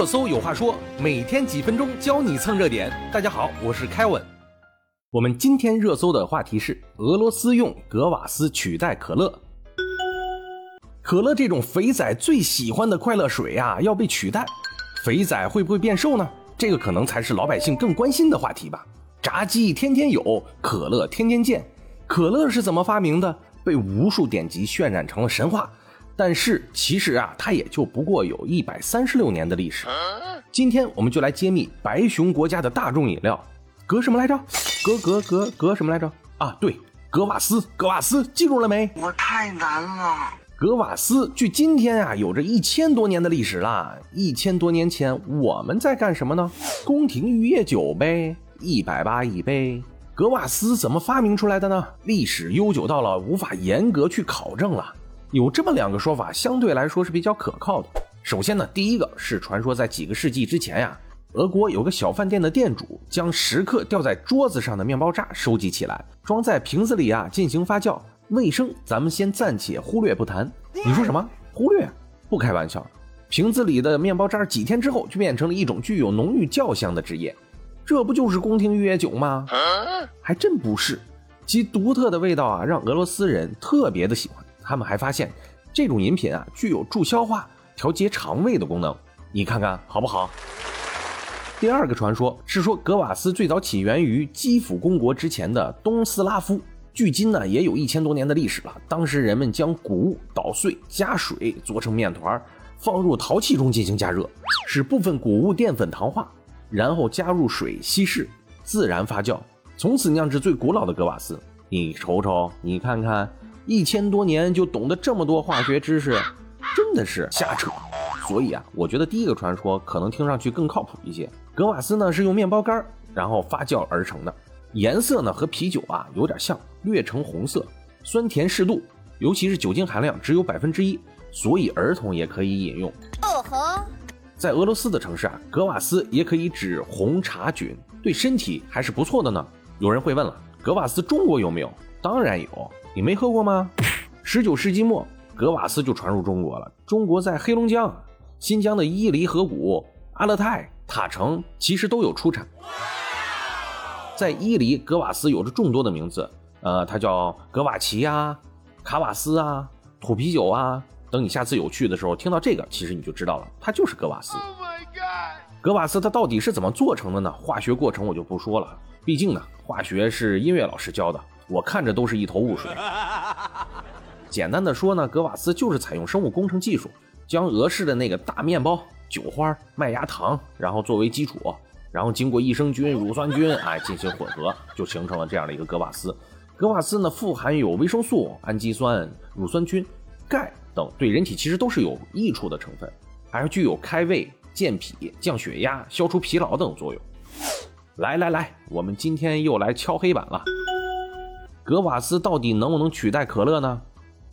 热搜有话说，每天几分钟教你蹭热点。大家好，我是凯文。我们今天热搜的话题是俄罗斯用格瓦斯取代可乐。可乐这种肥仔最喜欢的快乐水呀，要被取代，肥仔会不会变瘦呢？这个可能才是老百姓更关心的话题吧。炸鸡天天有，可乐天天见。可乐是怎么发明的？被无数典籍渲染成了神话。但是其实啊，它也就不过有一百三十六年的历史。今天我们就来揭秘白熊国家的大众饮料，格什么来着？格格格格什么来着？啊，对，格瓦斯，格瓦斯，记住了没？我太难了。格瓦斯距今天啊，有着一千多年的历史啦。一千多年前我们在干什么呢？宫廷御宴酒呗，一百八一杯。格瓦斯怎么发明出来的呢？历史悠久到了无法严格去考证了。有这么两个说法，相对来说是比较可靠的。首先呢，第一个是传说在几个世纪之前呀，俄国有个小饭店的店主将食客掉在桌子上的面包渣收集起来，装在瓶子里啊进行发酵。卫生咱们先暂且忽略不谈。你说什么？忽略？不开玩笑，瓶子里的面包渣几天之后就变成了一种具有浓郁酵香的汁液，这不就是宫廷御液酒吗？还真不是，其独特的味道啊，让俄罗斯人特别的喜欢。他们还发现，这种饮品啊具有助消化、调节肠胃的功能，你看看好不好？第二个传说是说，格瓦斯最早起源于基辅公国之前的东斯拉夫，距今呢也有一千多年的历史了。当时人们将谷物捣碎，加水做成面团，放入陶器中进行加热，使部分谷物淀粉糖化，然后加入水稀释，自然发酵，从此酿制最古老的格瓦斯。你瞅瞅，你看看。一千多年就懂得这么多化学知识，真的是瞎扯。所以啊，我觉得第一个传说可能听上去更靠谱一些。格瓦斯呢是用面包干然后发酵而成的，颜色呢和啤酒啊有点像，略呈红色，酸甜适度，尤其是酒精含量只有百分之一，所以儿童也可以饮用。哦吼，在俄罗斯的城市啊，格瓦斯也可以指红茶菌，对身体还是不错的呢。有人会问了，格瓦斯中国有没有？当然有。你没喝过吗？十九世纪末，格瓦斯就传入中国了。中国在黑龙江、新疆的伊犁河谷、阿勒泰、塔城其实都有出产。在伊犁，格瓦斯有着众多的名字，呃，它叫格瓦奇啊、卡瓦斯啊、土啤酒啊。等你下次有去的时候，听到这个，其实你就知道了，它就是格瓦斯。Oh、my God 格瓦斯它到底是怎么做成的呢？化学过程我就不说了，毕竟呢，化学是音乐老师教的。我看着都是一头雾水。简单的说呢，格瓦斯就是采用生物工程技术，将俄式的那个大面包、酒花、麦芽糖，然后作为基础，然后经过益生菌、乳酸菌，哎，进行混合，就形成了这样的一个格瓦斯。格瓦斯呢，富含有维生素、氨基酸、乳酸菌、钙等，对人体其实都是有益处的成分，还具有开胃、健脾、降血压、消除疲劳等作用。来来来，我们今天又来敲黑板了。格瓦斯到底能不能取代可乐呢？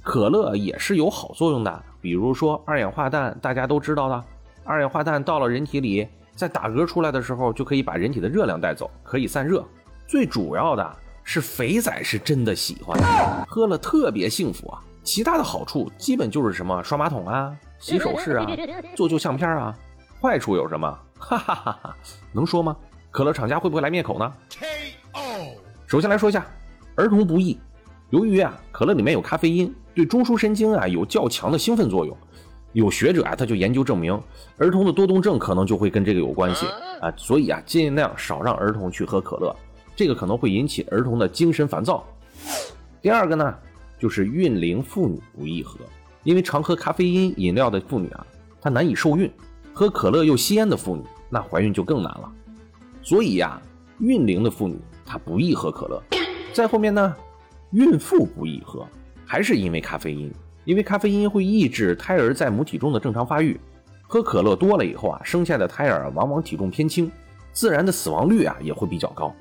可乐也是有好作用的，比如说二氧化氮，大家都知道的。二氧化氮到了人体里，在打嗝出来的时候，就可以把人体的热量带走，可以散热。最主要的是肥仔是真的喜欢，喝了特别幸福啊。其他的好处基本就是什么刷马桶啊、洗手室啊、做旧相片啊。坏处有什么？哈哈哈哈，能说吗？可乐厂家会不会来灭口呢？K.O. 首先来说一下。儿童不宜，由于啊可乐里面有咖啡因，对中枢神经啊有较强的兴奋作用。有学者啊他就研究证明，儿童的多动症可能就会跟这个有关系啊，所以啊尽量少让儿童去喝可乐，这个可能会引起儿童的精神烦躁。第二个呢，就是孕龄妇女不宜喝，因为常喝咖啡因饮料的妇女啊，她难以受孕；喝可乐又吸烟的妇女，那怀孕就更难了。所以呀，孕龄的妇女她不宜喝可乐。在后面呢，孕妇不宜喝，还是因为咖啡因，因为咖啡因会抑制胎儿在母体中的正常发育。喝可乐多了以后啊，生下的胎儿往往体重偏轻，自然的死亡率啊也会比较高。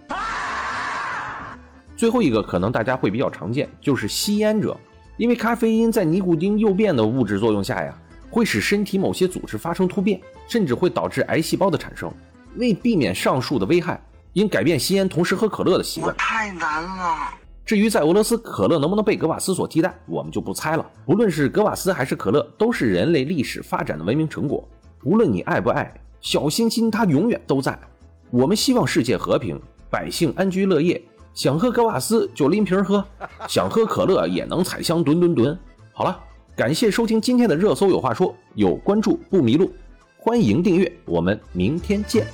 最后一个可能大家会比较常见，就是吸烟者，因为咖啡因在尼古丁诱变的物质作用下呀，会使身体某些组织发生突变，甚至会导致癌细胞的产生。为避免上述的危害。应改变吸烟同时喝可乐的习惯。太难了。至于在俄罗斯可乐能不能被格瓦斯所替代，我们就不猜了。不论是格瓦斯还是可乐，都是人类历史发展的文明成果。无论你爱不爱，小心心它永远都在。我们希望世界和平，百姓安居乐业。想喝格瓦斯就拎瓶喝，想喝可乐也能采香吨吨吨。好了，感谢收听今天的热搜有话说，有关注不迷路，欢迎订阅，我们明天见。